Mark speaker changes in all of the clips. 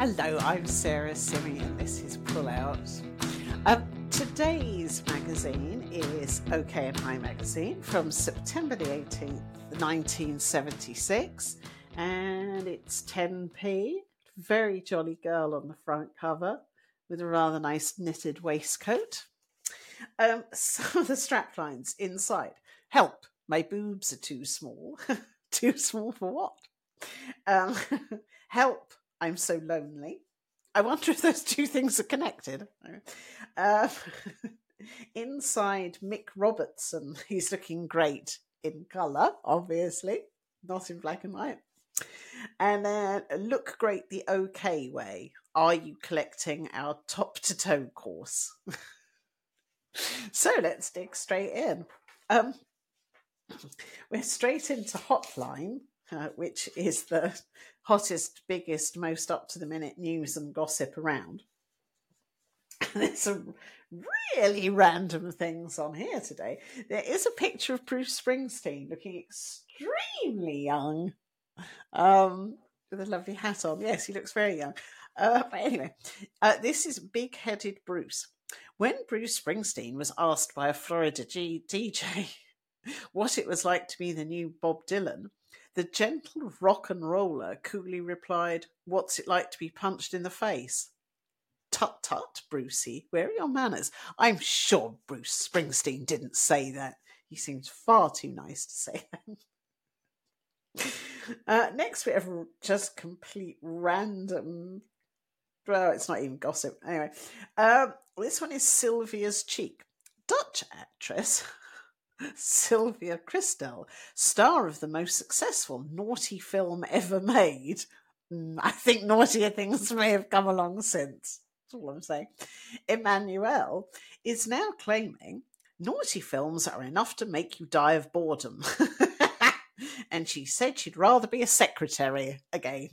Speaker 1: Hello, I'm Sarah Simi, and this is Pull Out. Um, today's magazine is OK and Hi magazine from September the 18th, 1976, and it's 10p. Very jolly girl on the front cover with a rather nice knitted waistcoat. Um, some of the straplines inside help, my boobs are too small. too small for what? Um, help, I'm so lonely. I wonder if those two things are connected. Uh, inside Mick Robertson, he's looking great in colour, obviously, not in black and white. And then look great the okay way. Are you collecting our top to toe course? so let's dig straight in. Um, we're straight into Hotline, uh, which is the hottest, biggest, most up to the minute news and gossip around. There's some really random things on here today. There is a picture of Bruce Springsteen looking extremely young, um, with a lovely hat on. Yes, he looks very young. Uh, but anyway, uh, this is Big Headed Bruce. When Bruce Springsteen was asked by a Florida G- DJ what it was like to be the new Bob Dylan, the gentle rock and roller coolly replied, What's it like to be punched in the face? Tut tut, Brucey, where are your manners? I'm sure Bruce Springsteen didn't say that. He seems far too nice to say that. Uh, next, we have just complete random. Well, it's not even gossip. Anyway, um, this one is Sylvia's cheek. Dutch actress Sylvia Kristel, star of the most successful naughty film ever made. Mm, I think naughtier things may have come along since. That's all I'm saying. Emmanuelle is now claiming naughty films are enough to make you die of boredom. and she said she'd rather be a secretary again.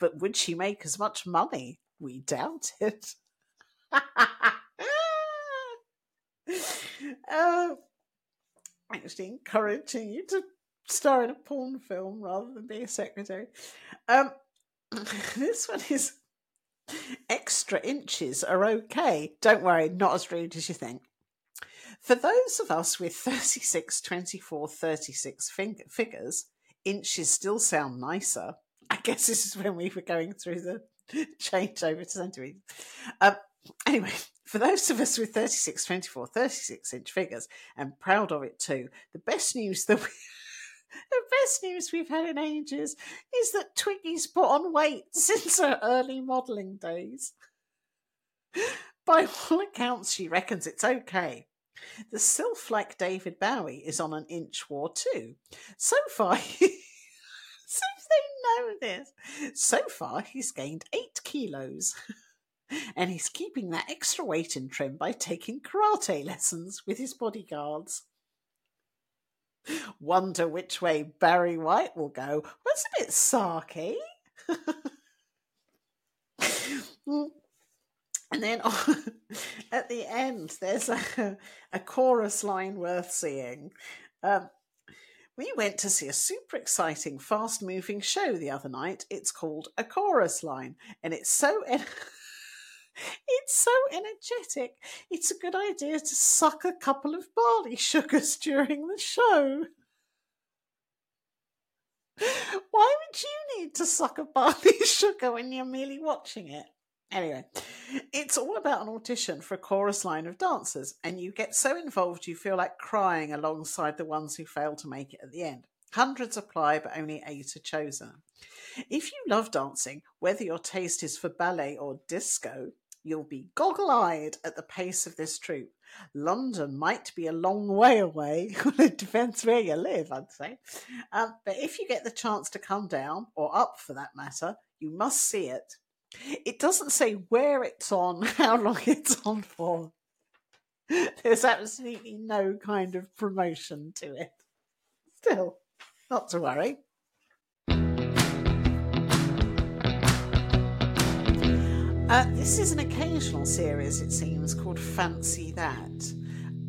Speaker 1: But would she make as much money? We doubt it. uh, actually encouraging you to star in a porn film rather than be a secretary. Um, this one is extra inches are okay. Don't worry, not as rude as you think. For those of us with 36, 24, 36 figures, inches still sound nicer. I guess this is when we were going through the changeover to centimetres. Um, anyway, for those of us with 36, 24, 36 inch figures, and proud of it too, the best news that we the best news we've had in ages is that Twiggy's put on weight since her early modelling days. By all accounts, she reckons it's okay. The sylph like David Bowie is on an inch war too. So far, so they know this. So far, he's gained eight kilos and he's keeping that extra weight in trim by taking karate lessons with his bodyguards. Wonder which way Barry White will go. That's a bit sarky. and then oh, at the end, there's a, a chorus line worth seeing. Um, we went to see a super exciting, fast moving show the other night. It's called A Chorus Line, and it's so. It's so energetic. It's a good idea to suck a couple of barley sugars during the show. Why would you need to suck a barley sugar when you're merely watching it? Anyway, it's all about an audition for a chorus line of dancers, and you get so involved you feel like crying alongside the ones who fail to make it at the end. Hundreds apply, but only eight are chosen. If you love dancing, whether your taste is for ballet or disco, You'll be goggle eyed at the pace of this troop. London might be a long way away. it depends where you live, I'd say. Um, but if you get the chance to come down, or up for that matter, you must see it. It doesn't say where it's on, how long it's on for. There's absolutely no kind of promotion to it. Still, not to worry. Uh, this is an occasional series, it seems, called Fancy That.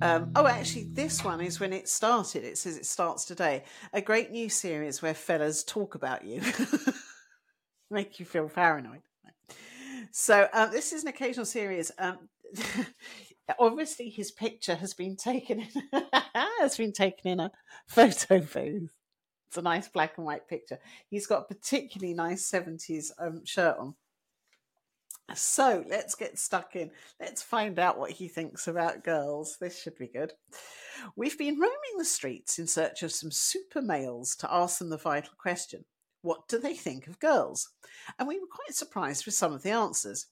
Speaker 1: Um, oh, actually, this one is when it started. It says it starts today. A great new series where fellas talk about you. make you feel paranoid. So um, this is an occasional series. Um, obviously, his picture has been taken in, has been taken in a photo booth. It's a nice black and white picture. He's got a particularly nice seventies um, shirt on. So let's get stuck in. Let's find out what he thinks about girls. This should be good. We've been roaming the streets in search of some super males to ask them the vital question what do they think of girls? And we were quite surprised with some of the answers.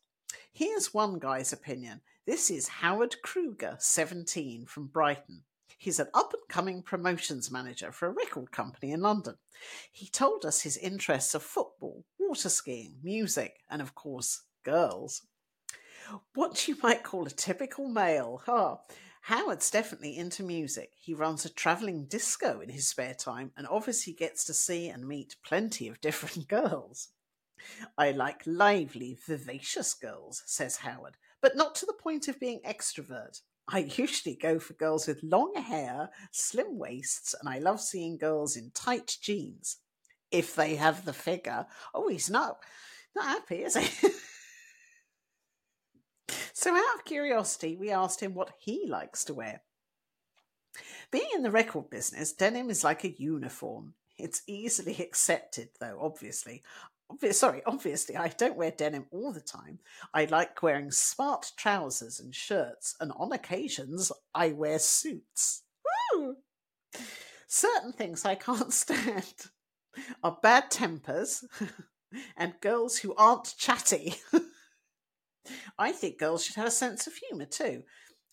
Speaker 1: Here's one guy's opinion. This is Howard Kruger, 17, from Brighton. He's an up and coming promotions manager for a record company in London. He told us his interests are football, water skiing, music, and of course, girls. What you might call a typical male. Huh? Howard's definitely into music. He runs a travelling disco in his spare time and obviously gets to see and meet plenty of different girls. I like lively, vivacious girls, says Howard, but not to the point of being extrovert. I usually go for girls with long hair, slim waists, and I love seeing girls in tight jeans. If they have the figure. Oh, he's not not happy, is he? So, out of curiosity, we asked him what he likes to wear. Being in the record business, denim is like a uniform. It's easily accepted, though, obviously. Obvi- sorry, obviously, I don't wear denim all the time. I like wearing smart trousers and shirts, and on occasions, I wear suits. Woo! Certain things I can't stand are bad tempers and girls who aren't chatty. I think girls should have a sense of humour too.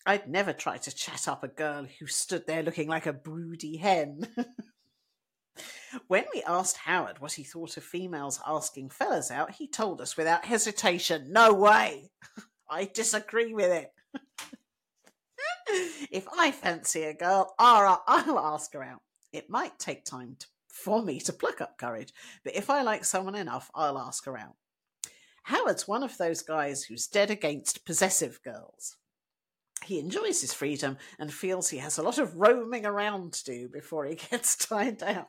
Speaker 1: I'd never try to chat up a girl who stood there looking like a broody hen. when we asked Howard what he thought of females asking fellas out, he told us without hesitation, no way. I disagree with it. if I fancy a girl, I'll, ask her out. It might take time to, for me to pluck up courage, but if I like someone enough, I'll ask her out. Howard's one of those guys who's dead against possessive girls. He enjoys his freedom and feels he has a lot of roaming around to do before he gets tied down.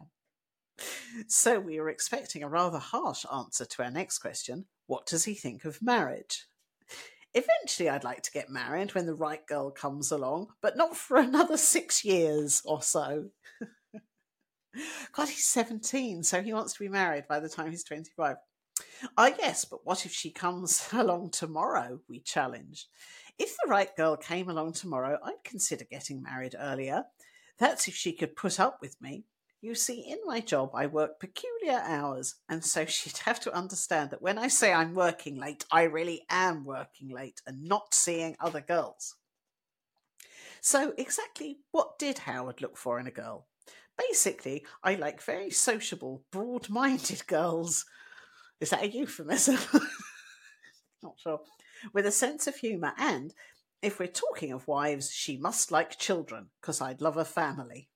Speaker 1: So we were expecting a rather harsh answer to our next question what does he think of marriage? Eventually, I'd like to get married when the right girl comes along, but not for another six years or so. God, he's 17, so he wants to be married by the time he's 25. Ah, yes, but what if she comes along tomorrow? We challenged. If the right girl came along tomorrow, I'd consider getting married earlier. That's if she could put up with me. You see, in my job, I work peculiar hours, and so she'd have to understand that when I say I'm working late, I really am working late and not seeing other girls. So, exactly what did Howard look for in a girl? Basically, I like very sociable, broad minded girls is that a euphemism? Not sure. With a sense of humour, and if we're talking of wives, she must like children, because I'd love a family.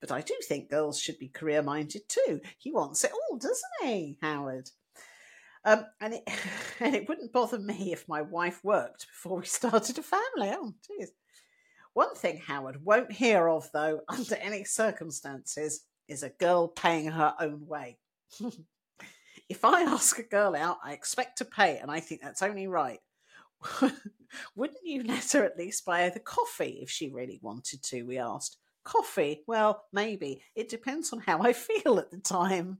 Speaker 1: But I do think girls should be career minded too. He wants it all, doesn't he, Howard? Um, and it and it wouldn't bother me if my wife worked before we started a family. Oh, jeez. One thing Howard won't hear of, though, under any circumstances, is a girl paying her own way. If I ask a girl out, I expect to pay, and I think that's only right. Wouldn't you let her at least buy the coffee if she really wanted to? We asked. Coffee? Well, maybe. It depends on how I feel at the time.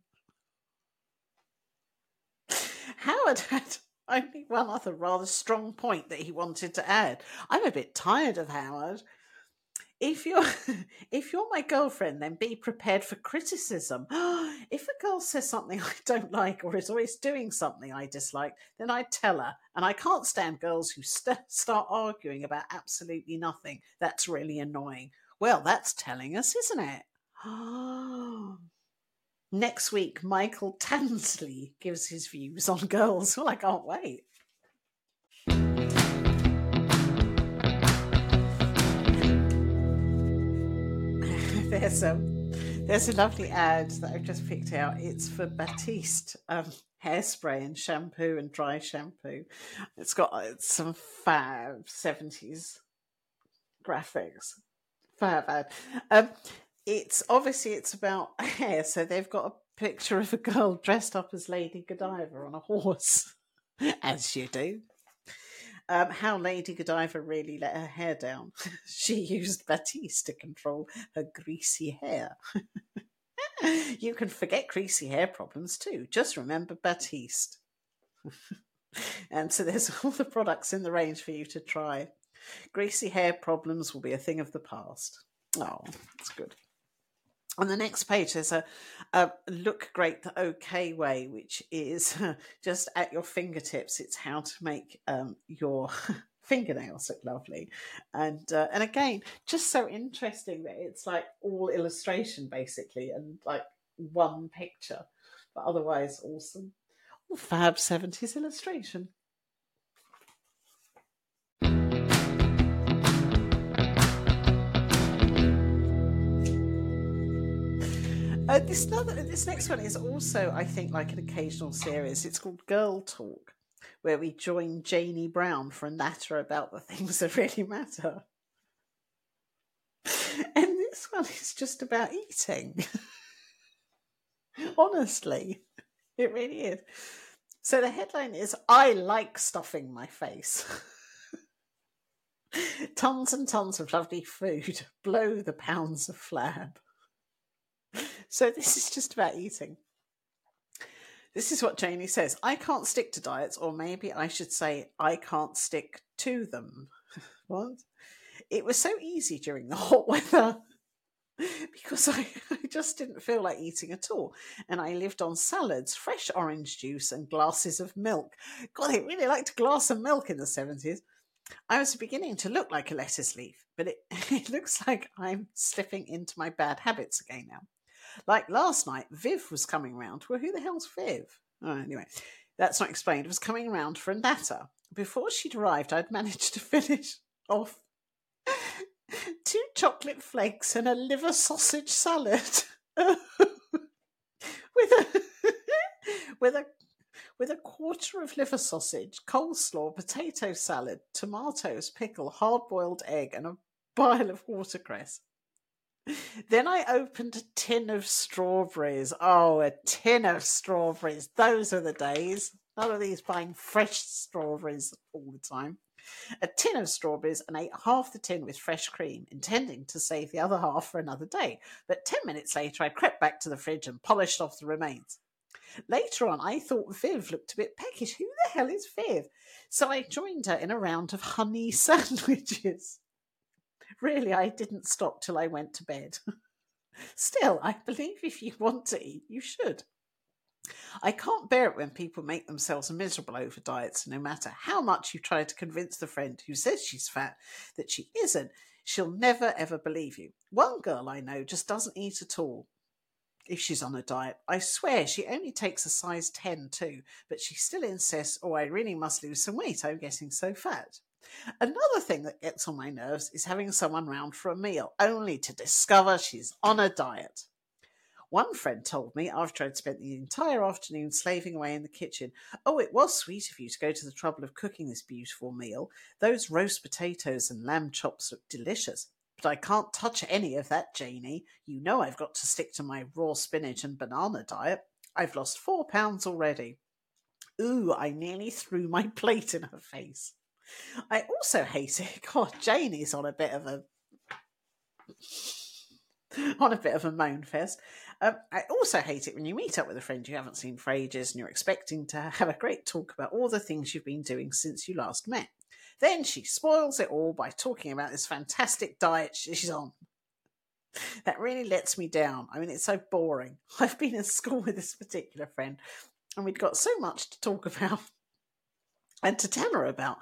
Speaker 1: Howard had only one other rather strong point that he wanted to add. I'm a bit tired of Howard if you're if you're my girlfriend then be prepared for criticism. If a girl says something i don't like or is always doing something i dislike then i tell her. And i can't stand girls who st- start arguing about absolutely nothing. That's really annoying. Well that's telling us isn't it? Next week michael tansley gives his views on girls. Well i can't wait there's a there's a lovely ad that I've just picked out. It's for Batiste um, hairspray and shampoo and dry shampoo. It's got uh, some fab seventies graphics. Fab ad. Um, it's obviously it's about hair, so they've got a picture of a girl dressed up as Lady Godiva on a horse, as you do. Um, how Lady Godiva really let her hair down. she used Batiste to control her greasy hair. you can forget greasy hair problems too. Just remember Batiste. and so there's all the products in the range for you to try. Greasy hair problems will be a thing of the past. Oh, that's good. On the next page, there's a, a look great the okay way, which is just at your fingertips. It's how to make um, your fingernails look lovely, and uh, and again, just so interesting that it's like all illustration basically, and like one picture, but otherwise awesome. Fab seventies illustration. Uh, this other, this next one is also, I think, like an occasional series. It's called Girl Talk, where we join Janie Brown for a natter about the things that really matter. And this one is just about eating. Honestly, it really is. So the headline is I like stuffing my face. tons and tons of lovely food blow the pounds of flab. So this is just about eating. This is what Janie says. I can't stick to diets, or maybe I should say, I can't stick to them. what? It was so easy during the hot weather because I, I just didn't feel like eating at all. And I lived on salads, fresh orange juice, and glasses of milk. God, I really liked a glass of milk in the 70s. I was beginning to look like a lettuce leaf, but it, it looks like I'm slipping into my bad habits again now. Like last night, Viv was coming round. Well, who the hell's Viv? Oh, anyway, that's not explained. It was coming round for natter. Before she'd arrived, I'd managed to finish off two chocolate flakes and a liver sausage salad with a with a with a quarter of liver sausage, coleslaw, potato salad, tomatoes, pickle, hard boiled egg, and a pile of watercress. Then I opened a tin of strawberries. Oh, a tin of strawberries. Those are the days. None of these buying fresh strawberries all the time. A tin of strawberries and ate half the tin with fresh cream, intending to save the other half for another day. But ten minutes later, I crept back to the fridge and polished off the remains. Later on, I thought Viv looked a bit peckish. Who the hell is Viv? So I joined her in a round of honey sandwiches. Really, I didn't stop till I went to bed. Still, I believe if you want to eat, you should. I can't bear it when people make themselves miserable over diets, no matter how much you try to convince the friend who says she's fat that she isn't, she'll never ever believe you. One girl I know just doesn't eat at all if she's on a diet. I swear she only takes a size 10 too, but she still insists, oh, I really must lose some weight. I'm getting so fat. Another thing that gets on my nerves is having someone round for a meal, only to discover she's on a diet. One friend told me after I'd spent the entire afternoon slaving away in the kitchen, Oh, it was sweet of you to go to the trouble of cooking this beautiful meal. Those roast potatoes and lamb chops look delicious. But I can't touch any of that, Janie. You know I've got to stick to my raw spinach and banana diet. I've lost four pounds already. Ooh, I nearly threw my plate in her face. I also hate it. God, Janie's on a bit of a on a bit of a moan fest. Um, I also hate it when you meet up with a friend you haven't seen for ages and you're expecting to have a great talk about all the things you've been doing since you last met. Then she spoils it all by talking about this fantastic diet she's on. That really lets me down. I mean, it's so boring. I've been in school with this particular friend and we'd got so much to talk about and to tell her about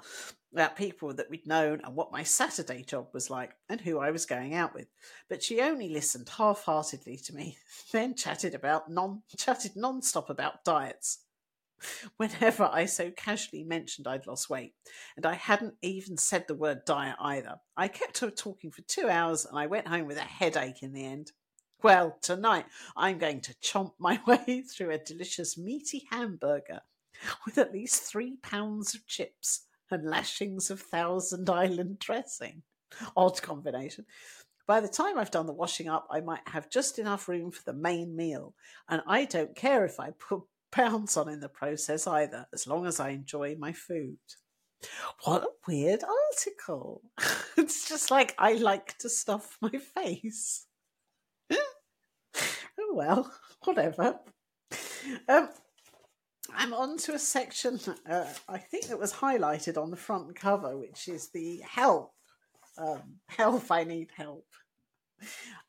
Speaker 1: about people that we'd known and what my Saturday job was like and who I was going out with. But she only listened half-heartedly to me, then chatted about non chatted non-stop about diets. Whenever I so casually mentioned I'd lost weight, and I hadn't even said the word diet either, I kept her talking for two hours and I went home with a headache in the end. Well, tonight I'm going to chomp my way through a delicious meaty hamburger with at least three pounds of chips and lashings of Thousand Island dressing. Odd combination. By the time I've done the washing up, I might have just enough room for the main meal. And I don't care if I put pounds on in the process either, as long as I enjoy my food. What a weird article. it's just like, I like to stuff my face. oh well, whatever. Um, I'm on to a section uh, I think that was highlighted on the front cover, which is the help. Um, help, I need help.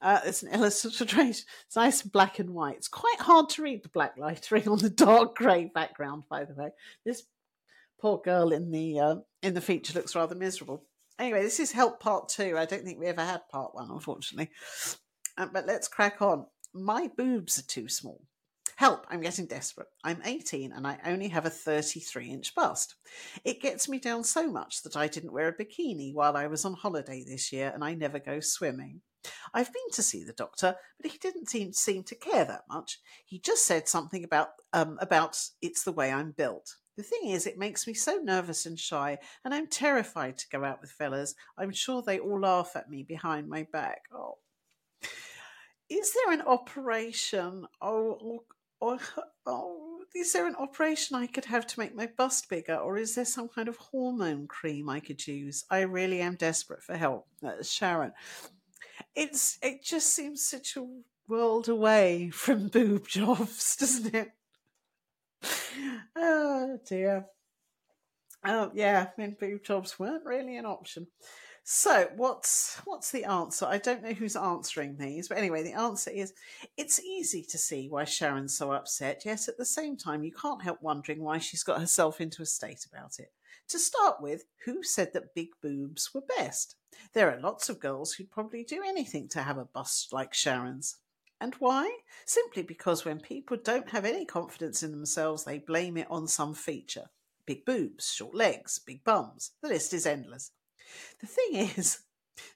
Speaker 1: Uh, it's an illustration. It's nice black and white. It's quite hard to read the black lettering on the dark grey background. By the way, this poor girl in the uh, in the feature looks rather miserable. Anyway, this is help part two. I don't think we ever had part one, unfortunately. Uh, but let's crack on. My boobs are too small. Help, I'm getting desperate. I'm 18 and I only have a 33 inch bust. It gets me down so much that I didn't wear a bikini while I was on holiday this year and I never go swimming. I've been to see the doctor, but he didn't seem, seem to care that much. He just said something about um, about it's the way I'm built. The thing is, it makes me so nervous and shy, and I'm terrified to go out with fellas. I'm sure they all laugh at me behind my back. Oh, is there an operation? Oh, oh, is there an operation I could have to make my bust bigger, or is there some kind of hormone cream I could use? I really am desperate for help. That's Sharon. It's it just seems such a world away from boob jobs, doesn't it? Oh dear. Oh yeah, when boob jobs weren't really an option. So what's what's the answer? I don't know who's answering these, but anyway, the answer is it's easy to see why Sharon's so upset, yet at the same time you can't help wondering why she's got herself into a state about it. To start with, who said that big boobs were best? There are lots of girls who'd probably do anything to have a bust like Sharon's. And why? Simply because when people don't have any confidence in themselves, they blame it on some feature. Big boobs, short legs, big bums. The list is endless. The thing is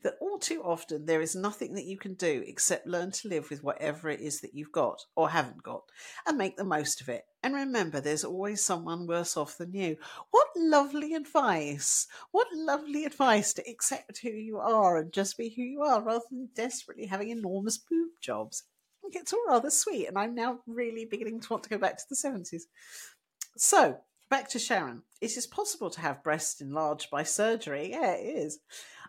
Speaker 1: that all too often there is nothing that you can do except learn to live with whatever it is that you've got or haven't got and make the most of it. And remember, there's always someone worse off than you. What lovely advice! What lovely advice to accept who you are and just be who you are rather than desperately having enormous boob jobs. It's all rather sweet, and I'm now really beginning to want to go back to the 70s. So, back to Sharon. It is possible to have breasts enlarged by surgery. Yeah, it is.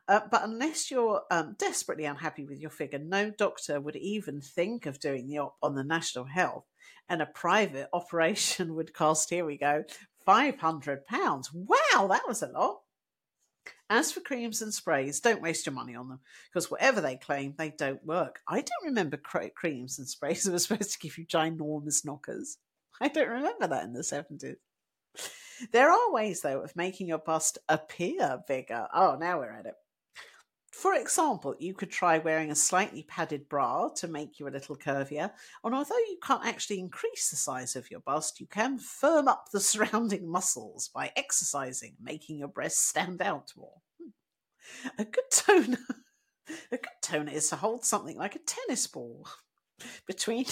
Speaker 1: Uh, but unless you're um, desperately unhappy with your figure, no doctor would even think of doing the op on the National Health. And a private operation would cost, here we go, £500. Wow, that was a lot. As for creams and sprays, don't waste your money on them because whatever they claim, they don't work. I don't remember creams and sprays that were supposed to give you ginormous knockers. I don't remember that in the 70s. There are ways, though, of making your bust appear bigger. Oh, now we're at it. For example, you could try wearing a slightly padded bra to make you a little curvier, and although you can't actually increase the size of your bust, you can firm up the surrounding muscles by exercising, making your breasts stand out more. Hmm. A good toner, a good toner is to hold something like a tennis ball between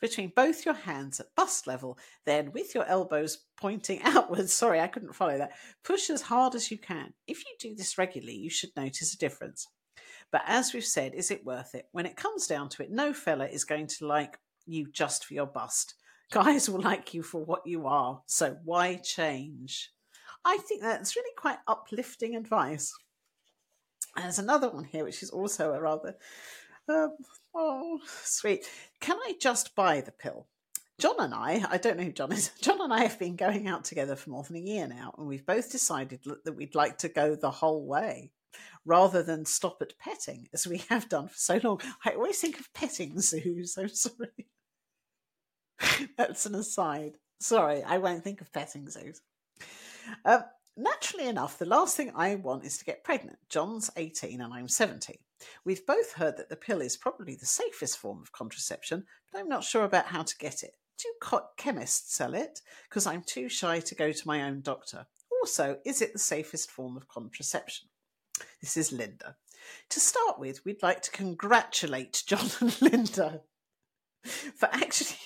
Speaker 1: between both your hands at bust level. Then, with your elbows pointing outwards, sorry, I couldn't follow that, push as hard as you can. If you do this regularly, you should notice a difference. But as we've said, is it worth it? When it comes down to it, no fella is going to like you just for your bust. Guys will like you for what you are, so why change? I think that's really quite uplifting advice. And There's another one here, which is also a rather um, oh, sweet. Can I just buy the pill? John and I, I don't know who John is, John and I have been going out together for more than a year now, and we've both decided that we'd like to go the whole way rather than stop at petting as we have done for so long. I always think of petting zoos, I'm sorry. That's an aside. Sorry, I won't think of petting zoos. Um, naturally enough, the last thing I want is to get pregnant. John's 18 and I'm 70. We've both heard that the pill is probably the safest form of contraception, but I'm not sure about how to get it. Do chemists sell it? Because I'm too shy to go to my own doctor. Also, is it the safest form of contraception? This is Linda. To start with, we'd like to congratulate John and Linda for actually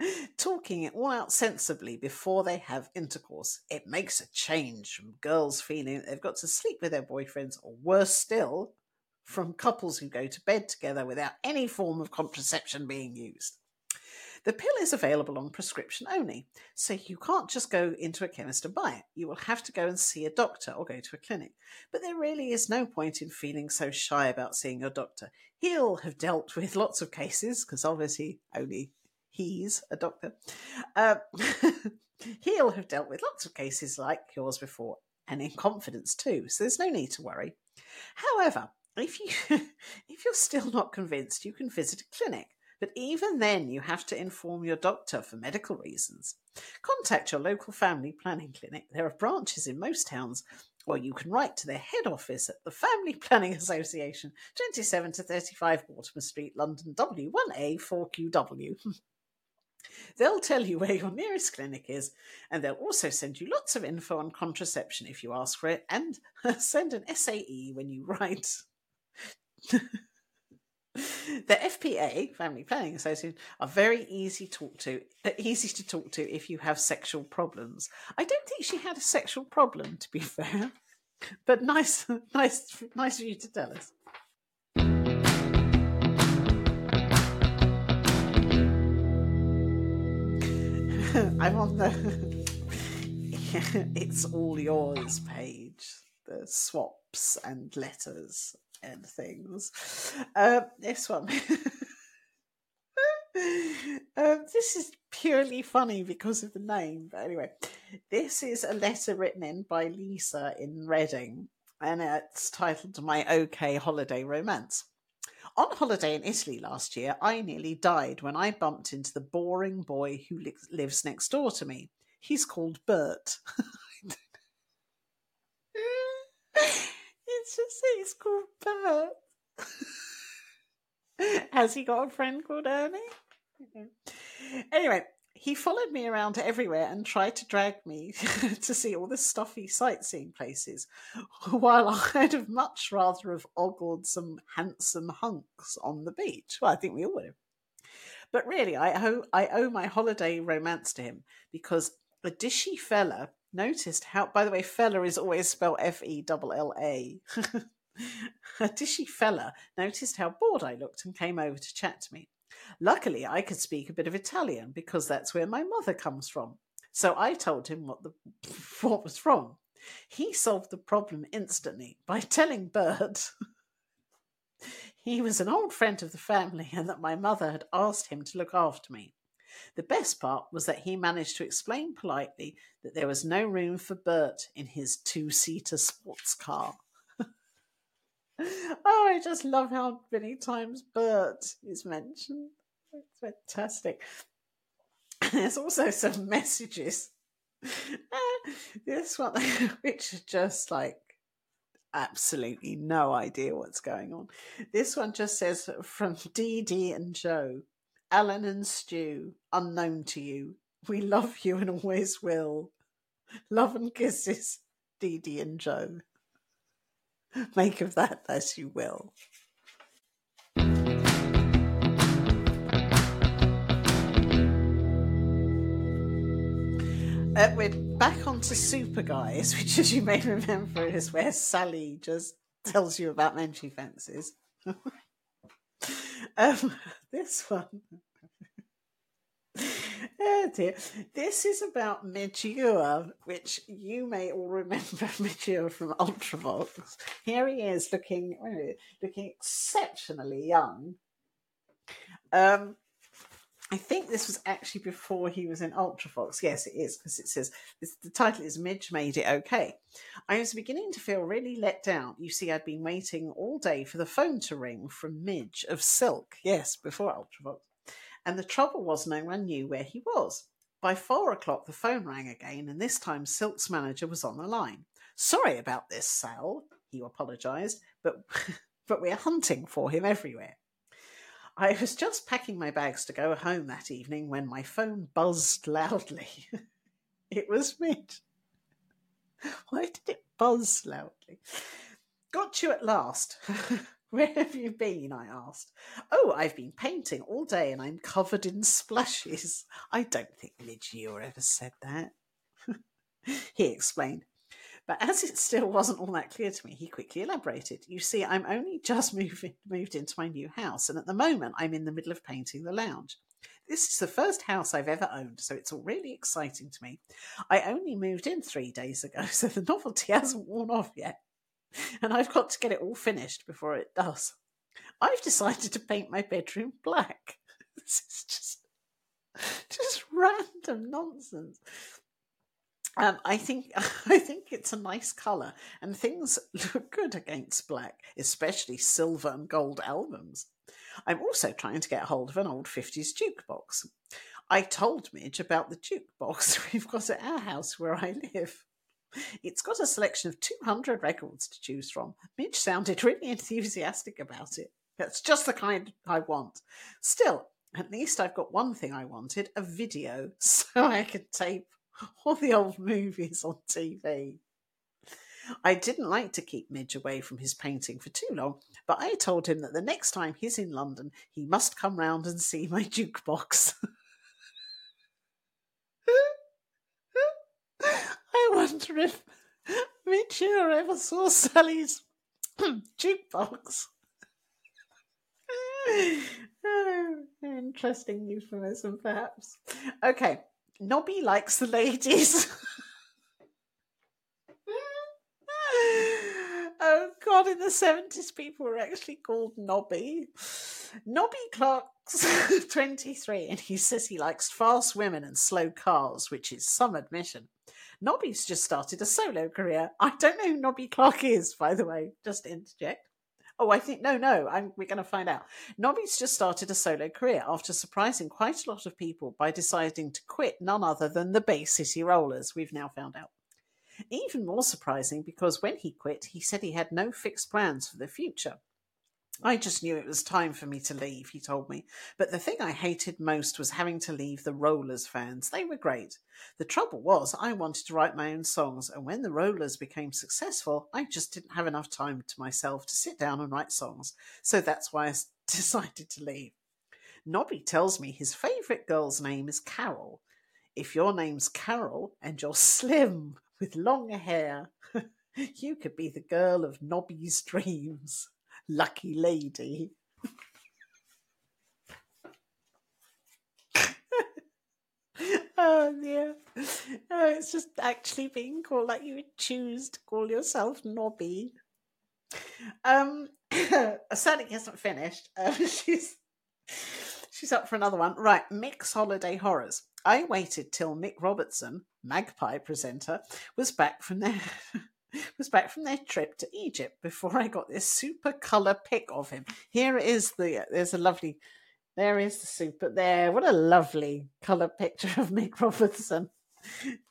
Speaker 1: talking it all out sensibly before they have intercourse. It makes a change from girls feeling they've got to sleep with their boyfriends, or worse still, from couples who go to bed together without any form of contraception being used. The pill is available on prescription only, so you can't just go into a chemist and buy it. You will have to go and see a doctor or go to a clinic. But there really is no point in feeling so shy about seeing your doctor. He'll have dealt with lots of cases, because obviously only he's a doctor. Uh, he'll have dealt with lots of cases like yours before, and in confidence too, so there's no need to worry. However, if you if you're still not convinced, you can visit a clinic. But even then, you have to inform your doctor for medical reasons. Contact your local family planning clinic. There are branches in most towns, or you can write to their head office at the Family Planning Association, 27 to 35 Mortimer Street, London, W1A 4QW. They'll tell you where your nearest clinic is, and they'll also send you lots of info on contraception if you ask for it, and send an SAE when you write. The FPA, Family Planning Association, are very easy talk to, uh, easy to talk to if you have sexual problems. I don't think she had a sexual problem, to be fair, but nice, nice, nice of you to tell us. I'm on the it's all yours page, the swaps and letters and things. Um, this one. um, this is purely funny because of the name. But anyway, this is a letter written in by Lisa in Reading, and it's titled My OK Holiday Romance. On holiday in Italy last year, I nearly died when I bumped into the boring boy who li- lives next door to me. He's called Bert. it's just he's called Bert. Has he got a friend called Ernie? Mm-hmm. Anyway, he followed me around everywhere and tried to drag me to see all the stuffy sightseeing places, while I'd have much rather have ogled some handsome hunks on the beach. Well, I think we all would have. But really, I owe, I owe my holiday romance to him because a dishy fella noticed how, by the way, fella is always spelled F E L L A. A dishy fella noticed how bored I looked and came over to chat to me. Luckily, I could speak a bit of Italian because that's where my mother comes from. So I told him what the what was wrong. He solved the problem instantly by telling Bert he was an old friend of the family and that my mother had asked him to look after me. The best part was that he managed to explain politely that there was no room for Bert in his two seater sports car. oh, I just love how many times Bert is mentioned. It's fantastic. There's also some messages. this one, which is just like absolutely no idea what's going on. This one just says from Dee Dee and Joe, Alan and Stu, unknown to you. We love you and always will. Love and kisses, Dee Dee and Joe. Make of that as you will. Uh, we're back onto Super Guys, which, as you may remember, is where Sally just tells you about Menchie fences. um, this one oh dear. This is about Midge Ure, which you may all remember Midge Ure from Ultravox. Here he is looking looking exceptionally young. Um, I think this was actually before he was in Ultravox. Yes, it is, because it says this, the title is Midge Made It Okay. I was beginning to feel really let down. You see, I'd been waiting all day for the phone to ring from Midge of Silk. Yes, before Ultravox and the trouble was no one knew where he was. By four o'clock, the phone rang again, and this time Silk's manager was on the line. Sorry about this, Sal, he apologised, but, but we're hunting for him everywhere. I was just packing my bags to go home that evening when my phone buzzed loudly. it was Mitch. Why did it buzz loudly? Got you at last. Where have you been? I asked. Oh, I've been painting all day and I'm covered in splashes. I don't think Midge Ure ever said that. he explained. But as it still wasn't all that clear to me, he quickly elaborated. You see, I'm only just moving, moved into my new house, and at the moment I'm in the middle of painting the lounge. This is the first house I've ever owned, so it's all really exciting to me. I only moved in three days ago, so the novelty hasn't worn off yet. And I've got to get it all finished before it does. I've decided to paint my bedroom black. This is just just random nonsense. Um, I think I think it's a nice colour, and things look good against black, especially silver and gold albums. I'm also trying to get hold of an old 50s jukebox. I told Midge about the jukebox we've got at our house where I live. It's got a selection of 200 records to choose from. Midge sounded really enthusiastic about it. That's just the kind I want. Still, at least I've got one thing I wanted a video so I could tape all the old movies on TV. I didn't like to keep Midge away from his painting for too long, but I told him that the next time he's in London, he must come round and see my jukebox. I wonder if Midge ever saw Sally's jukebox. Oh, interesting euphemism, perhaps. Okay, Nobby likes the ladies. oh God, in the 70s, people were actually called Nobby. Nobby Clark's 23, and he says he likes fast women and slow cars, which is some admission. Nobby's just started a solo career. I don't know who Nobby Clark is, by the way, just interject. Oh, I think, no, no, I'm, we're going to find out. Nobby's just started a solo career after surprising quite a lot of people by deciding to quit none other than the Bay City Rollers, we've now found out. Even more surprising because when he quit, he said he had no fixed plans for the future. I just knew it was time for me to leave, he told me. But the thing I hated most was having to leave the Rollers fans. They were great. The trouble was, I wanted to write my own songs, and when the Rollers became successful, I just didn't have enough time to myself to sit down and write songs. So that's why I decided to leave. Nobby tells me his favourite girl's name is Carol. If your name's Carol and you're slim with long hair, you could be the girl of Nobby's dreams lucky lady. oh dear. Oh, it's just actually being called like you would choose to call yourself Nobby. Um, Sally hasn't finished. Uh, she's she's up for another one. Right, Mick's holiday horrors. I waited till Mick Robertson, Magpie presenter, was back from their was back from their trip to Egypt before I got this super color pic of him. Here is the there's a lovely there is the super there. What a lovely color picture of Mick Robertson.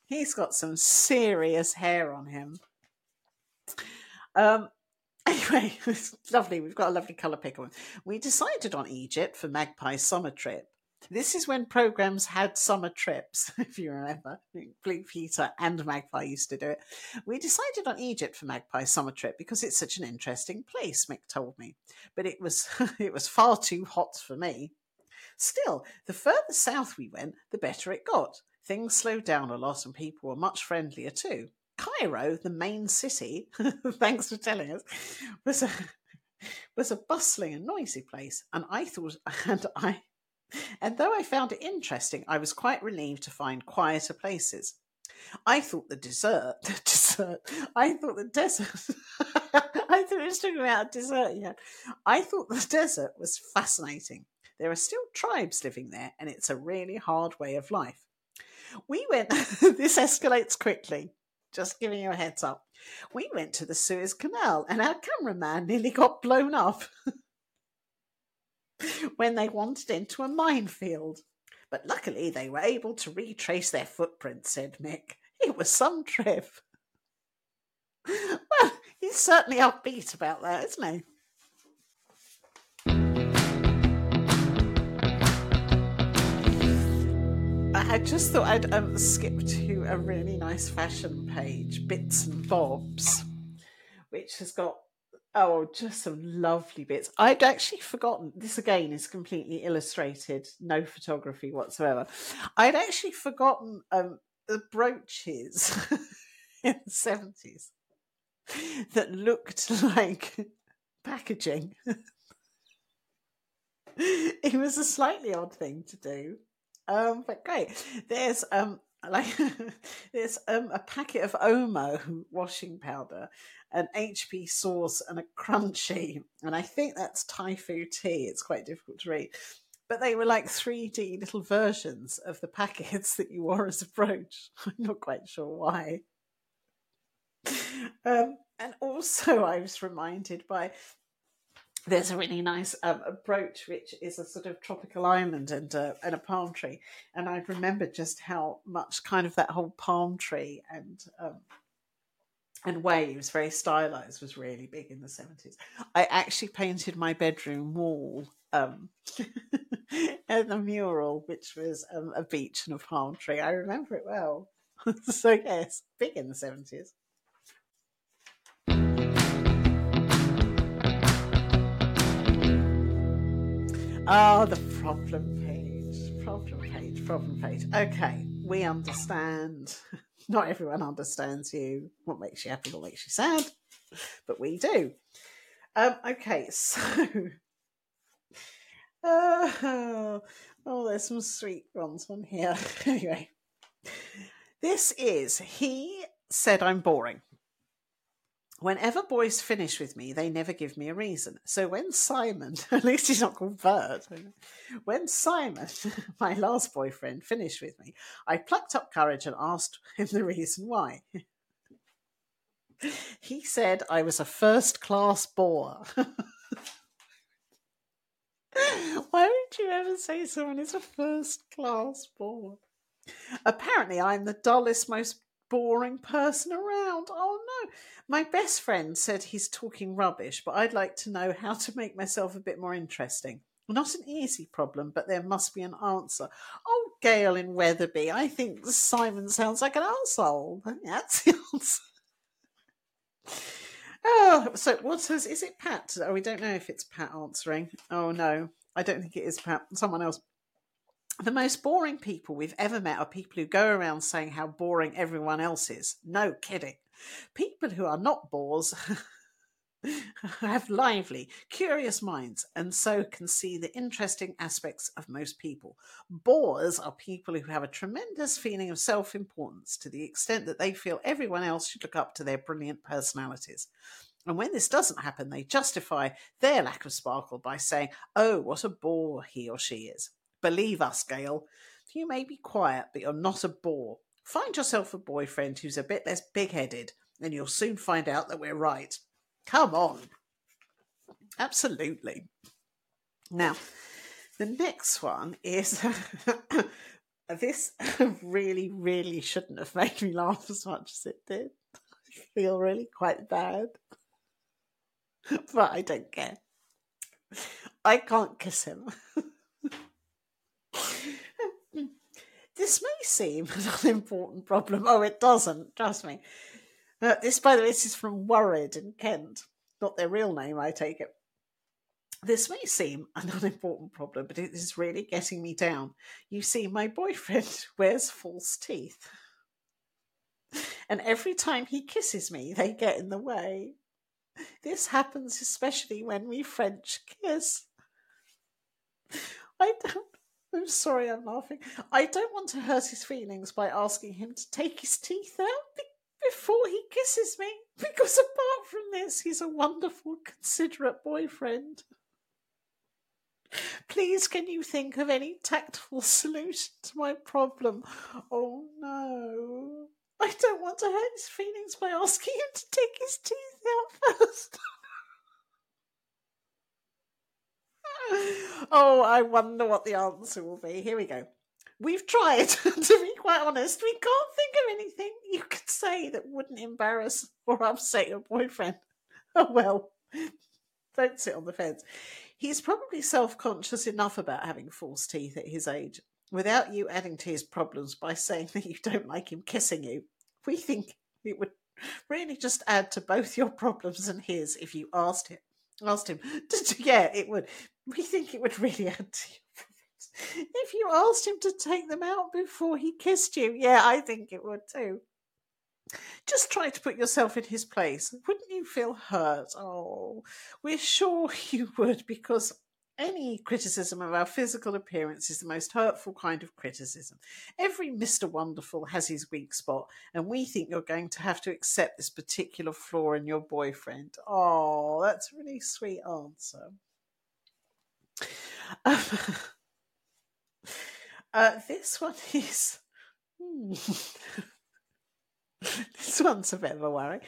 Speaker 1: He's got some serious hair on him. Um anyway, it's lovely. We've got a lovely colour pic of him. We decided on Egypt for Magpie's summer trip this is when programs had summer trips, if you remember. Blue Peter and Magpie used to do it. We decided on Egypt for Magpie's summer trip because it's such an interesting place, Mick told me. But it was it was far too hot for me. Still, the further south we went, the better it got. Things slowed down a lot and people were much friendlier too. Cairo, the main city, thanks for telling us, was a was a bustling and noisy place, and I thought, and I and though I found it interesting, I was quite relieved to find quieter places. I thought the dessert, the dessert, I thought the desert, I thought it was talking about dessert, yeah. I thought the desert was fascinating. There are still tribes living there, and it's a really hard way of life. We went, this escalates quickly, just giving you a heads up. We went to the Suez Canal, and our cameraman nearly got blown up. When they wandered into a minefield. But luckily, they were able to retrace their footprints, said Mick. It was some trip. Well, he's certainly upbeat about that, isn't he? I just thought I'd um, skip to a really nice fashion page, Bits and Bobs, which has got Oh, just some lovely bits. I'd actually forgotten. This again is completely illustrated, no photography whatsoever. I'd actually forgotten um, the brooches in the 70s that looked like packaging. it was a slightly odd thing to do, um, but great. There's um like there's um a packet of Omo washing powder, an HP sauce, and a Crunchie. and I think that's Typhoo tea. It's quite difficult to read. But they were like 3D little versions of the packets that you wore as a brooch. I'm not quite sure why. Um, and also, I was reminded by there's a really nice um, brooch which is a sort of tropical island and a, and a palm tree. And i remember just how much kind of that whole palm tree and um, and waves very stylized was really big in the 70s i actually painted my bedroom wall um, and the mural which was um, a beach and a palm tree. I remember it well. So yes big in the 70s Oh, the problem page. Problem page. Problem page. Okay, we understand. Not everyone understands you. What makes you happy, what makes you sad. But we do. Um, okay, so. Uh, oh, there's some sweet ones on here. anyway, this is He Said I'm Boring. Whenever boys finish with me, they never give me a reason. So when Simon, at least he's not called Bert, when Simon, my last boyfriend, finished with me, I plucked up courage and asked him the reason why. he said I was a first class bore. why would you ever say someone is a first class bore? Apparently, I'm the dullest, most boring person around. Oh no. My best friend said he's talking rubbish, but I'd like to know how to make myself a bit more interesting. Not an easy problem, but there must be an answer. Oh, Gail in Wetherby, I think Simon sounds like an asshole. That's the answer. Oh, so what says? Is it Pat? Oh, we don't know if it's Pat answering. Oh no, I don't think it is Pat. Someone else the most boring people we've ever met are people who go around saying how boring everyone else is. No kidding. People who are not bores have lively, curious minds and so can see the interesting aspects of most people. Bores are people who have a tremendous feeling of self importance to the extent that they feel everyone else should look up to their brilliant personalities. And when this doesn't happen, they justify their lack of sparkle by saying, Oh, what a bore he or she is. Believe us, Gail. You may be quiet, but you're not a bore. Find yourself a boyfriend who's a bit less big headed, and you'll soon find out that we're right. Come on. Absolutely. Now, the next one is this really, really shouldn't have made me laugh as much as it did. I feel really quite bad. But I don't care. I can't kiss him. This may seem an unimportant problem. Oh, it doesn't. Trust me. Uh, this, by the way, this is from Worried in Kent. Not their real name, I take it. This may seem an unimportant problem, but it is really getting me down. You see, my boyfriend wears false teeth. And every time he kisses me, they get in the way. This happens especially when we French kiss. I don't I'm sorry I'm laughing. I don't want to hurt his feelings by asking him to take his teeth out be- before he kisses me, because apart from this, he's a wonderful, considerate boyfriend. Please, can you think of any tactful solution to my problem? Oh no. I don't want to hurt his feelings by asking him to take his teeth out first. oh, I wonder what the answer will be. Here we go. We've tried, to be quite honest. We can't think of anything you could say that wouldn't embarrass or upset your boyfriend. Oh, well, don't sit on the fence. He's probably self conscious enough about having false teeth at his age without you adding to his problems by saying that you don't like him kissing you. We think it would really just add to both your problems and his if you asked him asked him. yeah, it would. We think it would really add to your if you asked him to take them out before he kissed you. Yeah, I think it would too. Just try to put yourself in his place. Wouldn't you feel hurt? Oh, we're sure you would because any criticism of our physical appearance is the most hurtful kind of criticism. Every Mr. Wonderful has his weak spot, and we think you're going to have to accept this particular flaw in your boyfriend. Oh, that's a really sweet answer. Um, uh, this one is. Hmm. this one's a bit of a worry.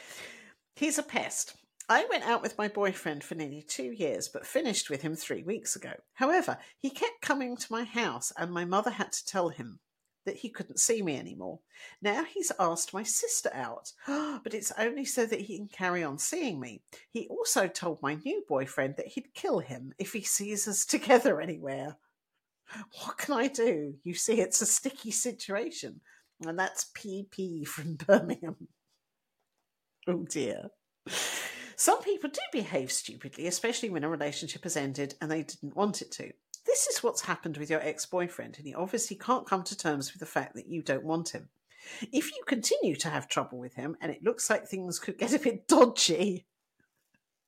Speaker 1: He's a pest. I went out with my boyfriend for nearly two years, but finished with him three weeks ago. However, he kept coming to my house, and my mother had to tell him that he couldn't see me anymore. Now he's asked my sister out, but it's only so that he can carry on seeing me. He also told my new boyfriend that he'd kill him if he sees us together anywhere. What can I do? You see, it's a sticky situation. And that's PP from Birmingham. Oh dear. Some people do behave stupidly, especially when a relationship has ended and they didn't want it to. This is what's happened with your ex boyfriend, and he obviously can't come to terms with the fact that you don't want him. If you continue to have trouble with him and it looks like things could get a bit dodgy,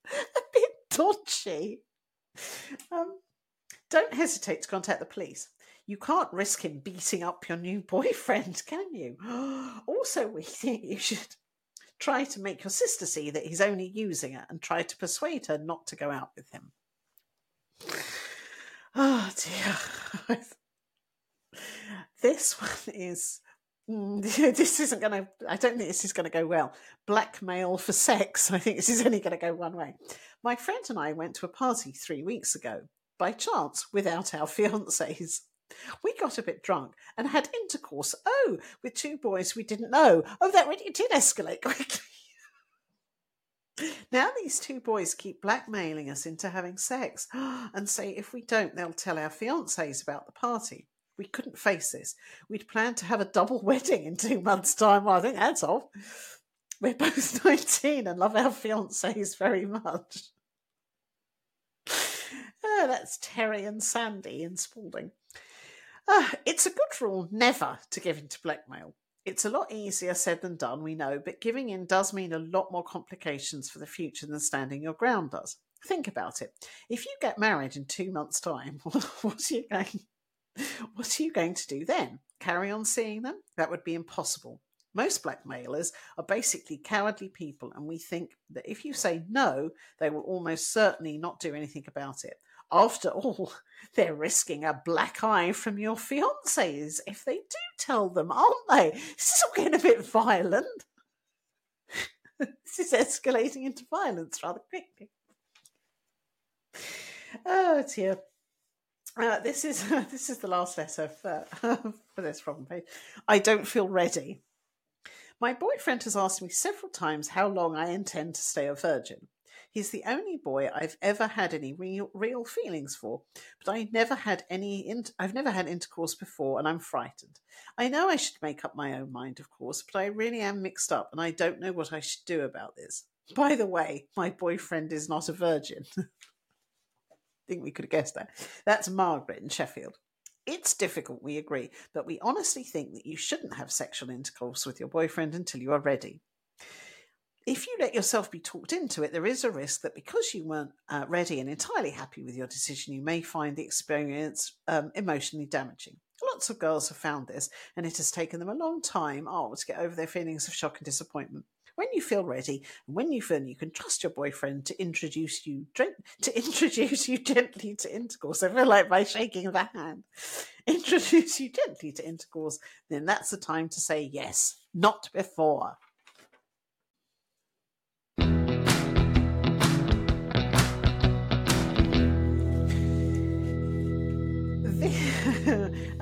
Speaker 1: a bit dodgy, um, don't hesitate to contact the police. You can't risk him beating up your new boyfriend, can you? Also, we think you should try to make your sister see that he's only using it and try to persuade her not to go out with him. Oh dear. this one is. Mm, this isn't going to. I don't think this is going to go well. Blackmail for sex. I think this is only going to go one way. My friend and I went to a party three weeks ago by chance without our fiancés. We got a bit drunk and had intercourse. Oh, with two boys we didn't know. Oh, that really did escalate quickly. now these two boys keep blackmailing us into having sex and say if we don't, they'll tell our fiancés about the party. We couldn't face this. We'd planned to have a double wedding in two months' time. Well, I think that's off. We're both 19 and love our fiancés very much. Oh, that's Terry and Sandy in Spalding. Uh, it's a good rule never to give in to blackmail. It's a lot easier said than done, we know, but giving in does mean a lot more complications for the future than standing your ground does. Think about it. If you get married in two months' time, what are you going what are you going to do then? Carry on seeing them? That would be impossible. Most blackmailers are basically cowardly people, and we think that if you say no, they will almost certainly not do anything about it. After all, they're risking a black eye from your fiancés if they do tell them, aren't they? This is all getting a bit violent. this is escalating into violence rather quickly. Oh dear. Uh, this is uh, this is the last letter for, for this problem page. I don't feel ready. My boyfriend has asked me several times how long I intend to stay a virgin. He's the only boy I've ever had any real, real feelings for, but I never had any. In, I've never had intercourse before, and I'm frightened. I know I should make up my own mind, of course, but I really am mixed up, and I don't know what I should do about this. By the way, my boyfriend is not a virgin. I think we could have guessed that. That's Margaret in Sheffield. It's difficult, we agree, but we honestly think that you shouldn't have sexual intercourse with your boyfriend until you are ready if you let yourself be talked into it, there is a risk that because you weren't uh, ready and entirely happy with your decision, you may find the experience um, emotionally damaging. Lots of girls have found this, and it has taken them a long time oh, to get over their feelings of shock and disappointment. When you feel ready, and when you feel you can trust your boyfriend to introduce you to introduce you gently to intercourse, I feel like by shaking the hand, introduce you gently to intercourse, then that's the time to say yes, not before.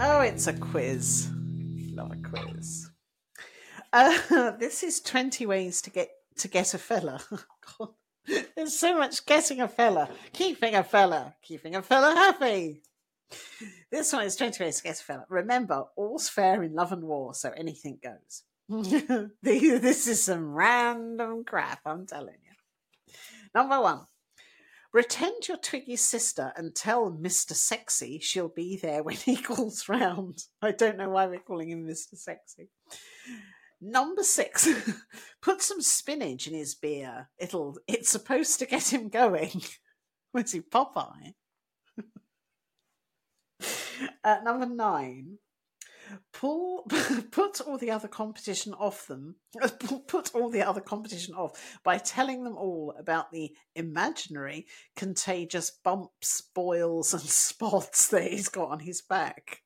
Speaker 1: Oh, it's a quiz. Not a quiz. Uh, this is 20 ways to get to get a fella. There's so much getting a fella, keeping a fella, keeping a fella happy. This one is 20 ways to get a fella. Remember, all's fair in love and war, so anything goes. this is some random crap, I'm telling you. Number one, Pretend you're Twiggy's sister and tell Mr. Sexy she'll be there when he calls round. I don't know why we're calling him Mr. Sexy. Number six, put some spinach in his beer. It'll it's supposed to get him going. Was he Popeye? uh, number nine, pull put all the other competition off them put all the other competition off by telling them all about the imaginary contagious bumps boils and spots that he's got on his back.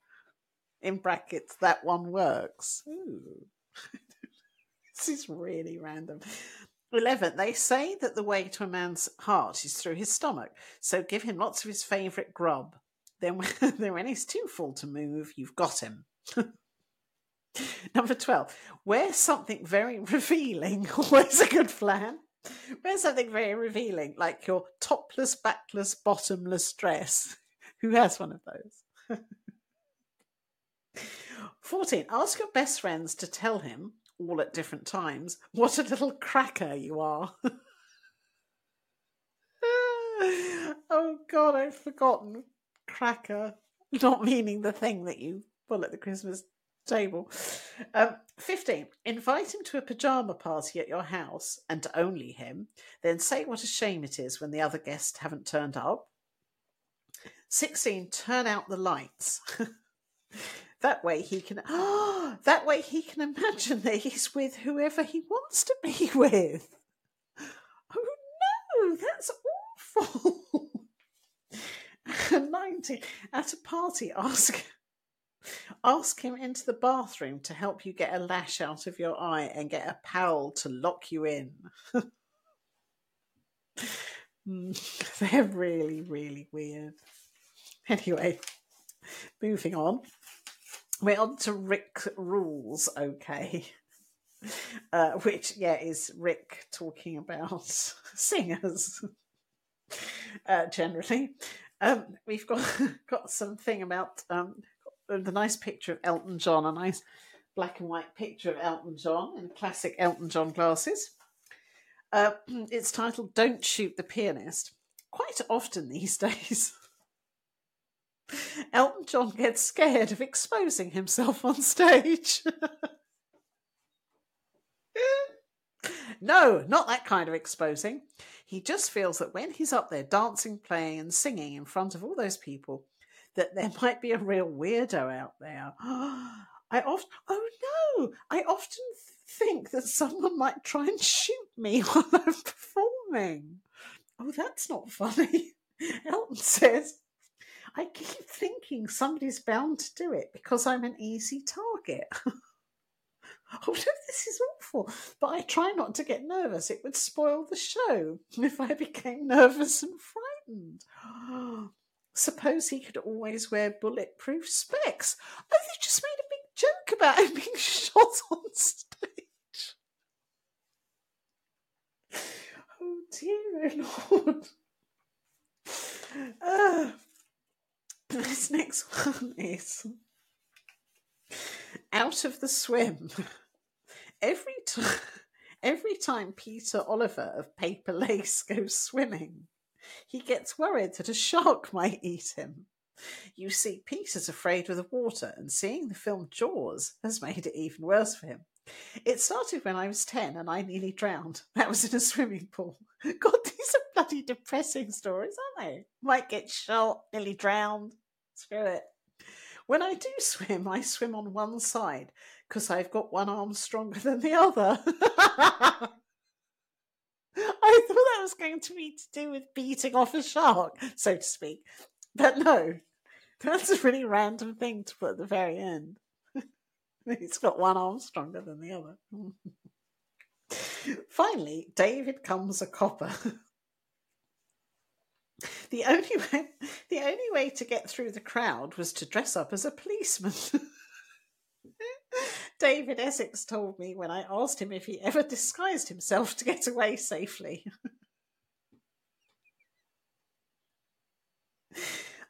Speaker 1: In brackets that one works. This is really random. 11 they say that the way to a man's heart is through his stomach so give him lots of his favourite grub. Then, then when he's too full to move you've got him Number 12, wear something very revealing. Always a good plan. Wear something very revealing, like your topless, backless, bottomless dress. Who has one of those? 14, ask your best friends to tell him, all at different times, what a little cracker you are. oh, God, I've forgotten. Cracker. Not meaning the thing that you pull at the Christmas table. Um, 15. Invite him to a pajama party at your house and only him. Then say what a shame it is when the other guests haven't turned up. 16. Turn out the lights. that way he can oh, that way he can imagine that he's with whoever he wants to be with. Oh no, that's awful. 19. At a party, ask Ask him into the bathroom to help you get a lash out of your eye and get a pal to lock you in. they're really, really weird. Anyway, moving on. We're on to Rick Rules, okay. Uh, which, yeah, is Rick talking about singers uh, generally. Um, we've got got something about um, the nice picture of Elton John, a nice black and white picture of Elton John in classic Elton John glasses. Uh, it's titled Don't Shoot the Pianist. Quite often these days, Elton John gets scared of exposing himself on stage. no, not that kind of exposing. He just feels that when he's up there dancing, playing, and singing in front of all those people, that there might be a real weirdo out there. I often, oh no, I often think that someone might try and shoot me while I'm performing. Oh, that's not funny. Elton says, I keep thinking somebody's bound to do it because I'm an easy target. oh no, this is awful. But I try not to get nervous. It would spoil the show if I became nervous and frightened. Oh, Suppose he could always wear bulletproof specs. Oh, they just made a big joke about him being shot on stage. Oh dear Lord. Uh, this next one is out of the swim. Every time, every time Peter Oliver of Paper Lace goes swimming, he gets worried that a shark might eat him. You see, Peter's afraid of the water, and seeing the film Jaws has made it even worse for him. It started when I was 10 and I nearly drowned. That was in a swimming pool. God, these are bloody depressing stories, aren't they? Might get shot, nearly drowned. Screw it. When I do swim, I swim on one side because I've got one arm stronger than the other. I thought that was going to be to do with beating off a shark, so to speak. But no, that's a really random thing to put at the very end. He's got one arm stronger than the other. Finally, David comes a copper. the only way, the only way to get through the crowd was to dress up as a policeman. David Essex told me when I asked him if he ever disguised himself to get away safely.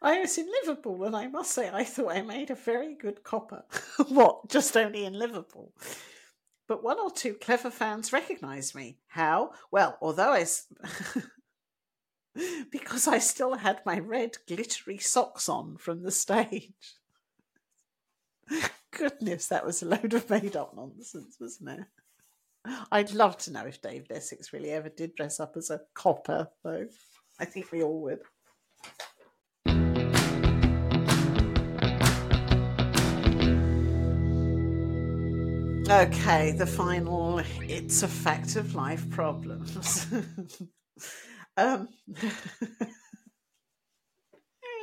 Speaker 1: I was in Liverpool and I must say I thought I made a very good copper. what, just only in Liverpool? But one or two clever fans recognised me. How? Well, although I. because I still had my red glittery socks on from the stage. Goodness, that was a load of made up nonsense, wasn't it? I'd love to know if David Essex really ever did dress up as a copper, though. I think we all would. Okay, the final it's a fact of life problems. um,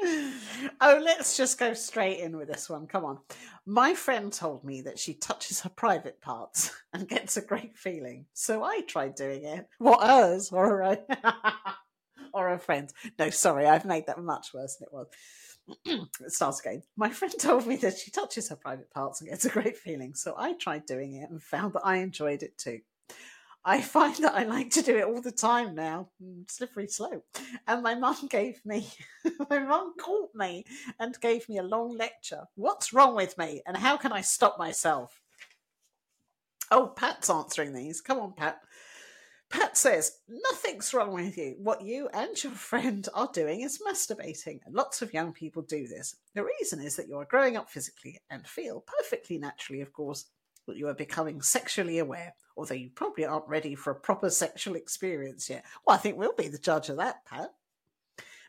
Speaker 1: oh, let's just go straight in with this one. Come on. My friend told me that she touches her private parts and gets a great feeling. So I tried doing it. What, hers or her or her friend's? No, sorry, I've made that much worse than it was. it starts again. My friend told me that she touches her private parts and gets a great feeling, so I tried doing it and found that I enjoyed it too. I find that I like to do it all the time now. Mm, slippery slope. And my mum gave me, my mum caught me and gave me a long lecture. What's wrong with me and how can I stop myself? Oh, Pat's answering these. Come on, Pat. Pat says, Nothing's wrong with you. What you and your friend are doing is masturbating. And lots of young people do this. The reason is that you are growing up physically and feel perfectly naturally, of course, that you are becoming sexually aware, although you probably aren't ready for a proper sexual experience yet. Well, I think we'll be the judge of that, Pat.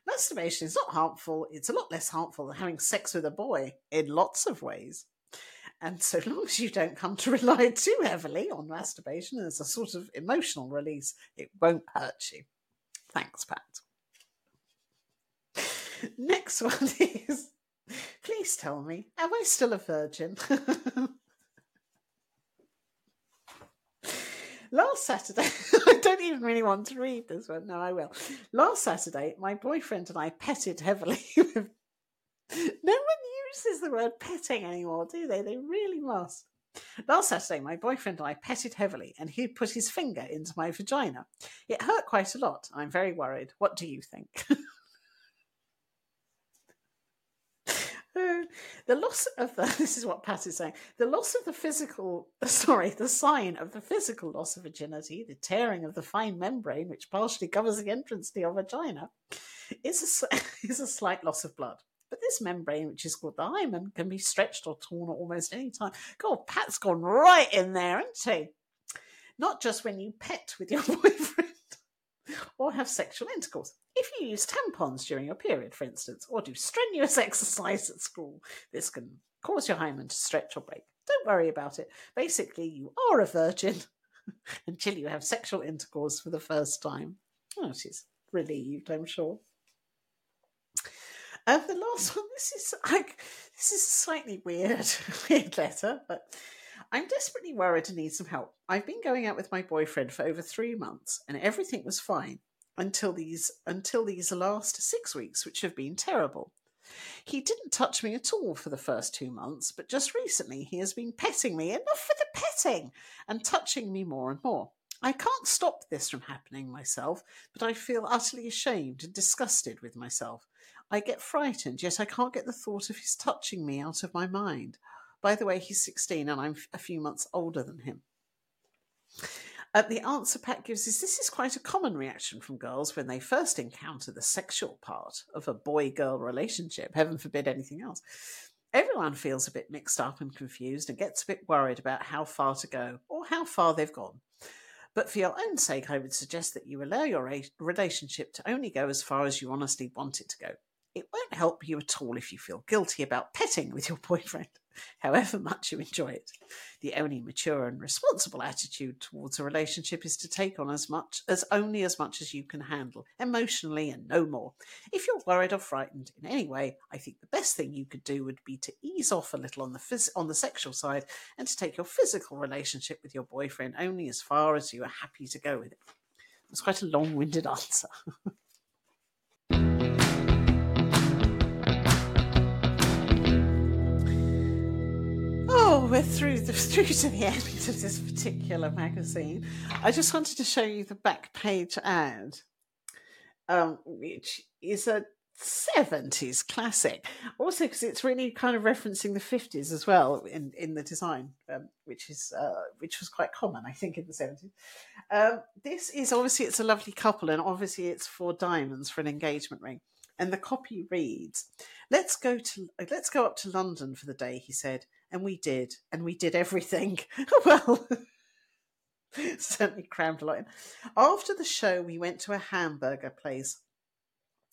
Speaker 1: Masturbation is not harmful. It's a lot less harmful than having sex with a boy in lots of ways. And so long as you don't come to rely too heavily on masturbation as a sort of emotional release, it won't hurt you. Thanks, Pat. Next one is please tell me, am I still a virgin? Last Saturday, I don't even really want to read this one. No, I will. Last Saturday, my boyfriend and I petted heavily. No one uses the word petting anymore, do they? They really must. Last Saturday, my boyfriend and I petted heavily, and he put his finger into my vagina. It hurt quite a lot. I'm very worried. What do you think? the loss of the this is what Pat is saying. The loss of the physical sorry, the sign of the physical loss of virginity, the tearing of the fine membrane which partially covers the entrance to your vagina, is a, is a slight loss of blood. But this membrane, which is called the hymen, can be stretched or torn at almost any time. God, Pat's gone right in there, hasn't he? Not just when you pet with your boyfriend or have sexual intercourse. If you use tampons during your period, for instance, or do strenuous exercise at school, this can cause your hymen to stretch or break. Don't worry about it. Basically, you are a virgin until you have sexual intercourse for the first time. Oh, she's relieved, I'm sure. And the last one, this is like this is slightly weird, weird letter, but I'm desperately worried and need some help. I've been going out with my boyfriend for over three months, and everything was fine until these until these last six weeks, which have been terrible. He didn't touch me at all for the first two months, but just recently he has been petting me, enough for the petting, and touching me more and more. I can't stop this from happening myself, but I feel utterly ashamed and disgusted with myself. I get frightened, yet I can't get the thought of his touching me out of my mind. By the way, he's 16 and I'm a few months older than him. Uh, the answer Pat gives is this is quite a common reaction from girls when they first encounter the sexual part of a boy girl relationship, heaven forbid anything else. Everyone feels a bit mixed up and confused and gets a bit worried about how far to go or how far they've gone. But for your own sake, I would suggest that you allow your relationship to only go as far as you honestly want it to go. It won't help you at all if you feel guilty about petting with your boyfriend, however much you enjoy it. The only mature and responsible attitude towards a relationship is to take on as much as only as much as you can handle, emotionally and no more. If you're worried or frightened in any way, I think the best thing you could do would be to ease off a little on the phys- on the sexual side and to take your physical relationship with your boyfriend only as far as you are happy to go with it. It's quite a long-winded answer. We're through the through to the end of this particular magazine. I just wanted to show you the back page ad, um, which is a 70s classic. Also, because it's really kind of referencing the 50s as well in, in the design, um, which is uh, which was quite common, I think, in the 70s. Um, this is obviously it's a lovely couple, and obviously it's for diamonds for an engagement ring. And the copy reads, "Let's go to let's go up to London for the day," he said And we did. And we did everything. well, certainly crammed a lot in. After the show, we went to a hamburger place.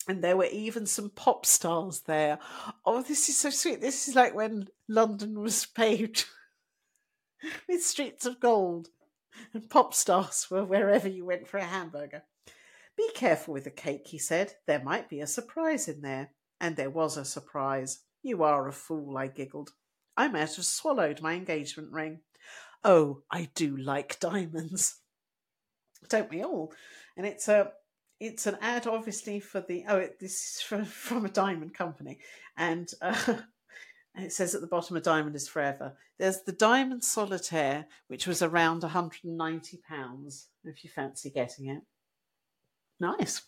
Speaker 1: And there were even some pop stars there. Oh, this is so sweet. This is like when London was paved with streets of gold and pop stars were wherever you went for a hamburger. Be careful with the cake, he said. There might be a surprise in there. And there was a surprise. You are a fool, I giggled. I might have swallowed my engagement ring. Oh, I do like diamonds. Don't we all? And it's a it's an ad obviously for the oh it, this is from, from a diamond company and uh, and it says at the bottom a diamond is forever there's the diamond solitaire which was around 190 pounds if you fancy getting it nice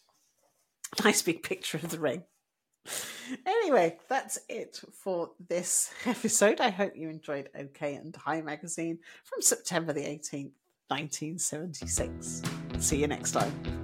Speaker 1: nice big picture of the ring anyway, that's it for this episode. I hope you enjoyed OK and Hi magazine from September the 18th, 1976. See you next time.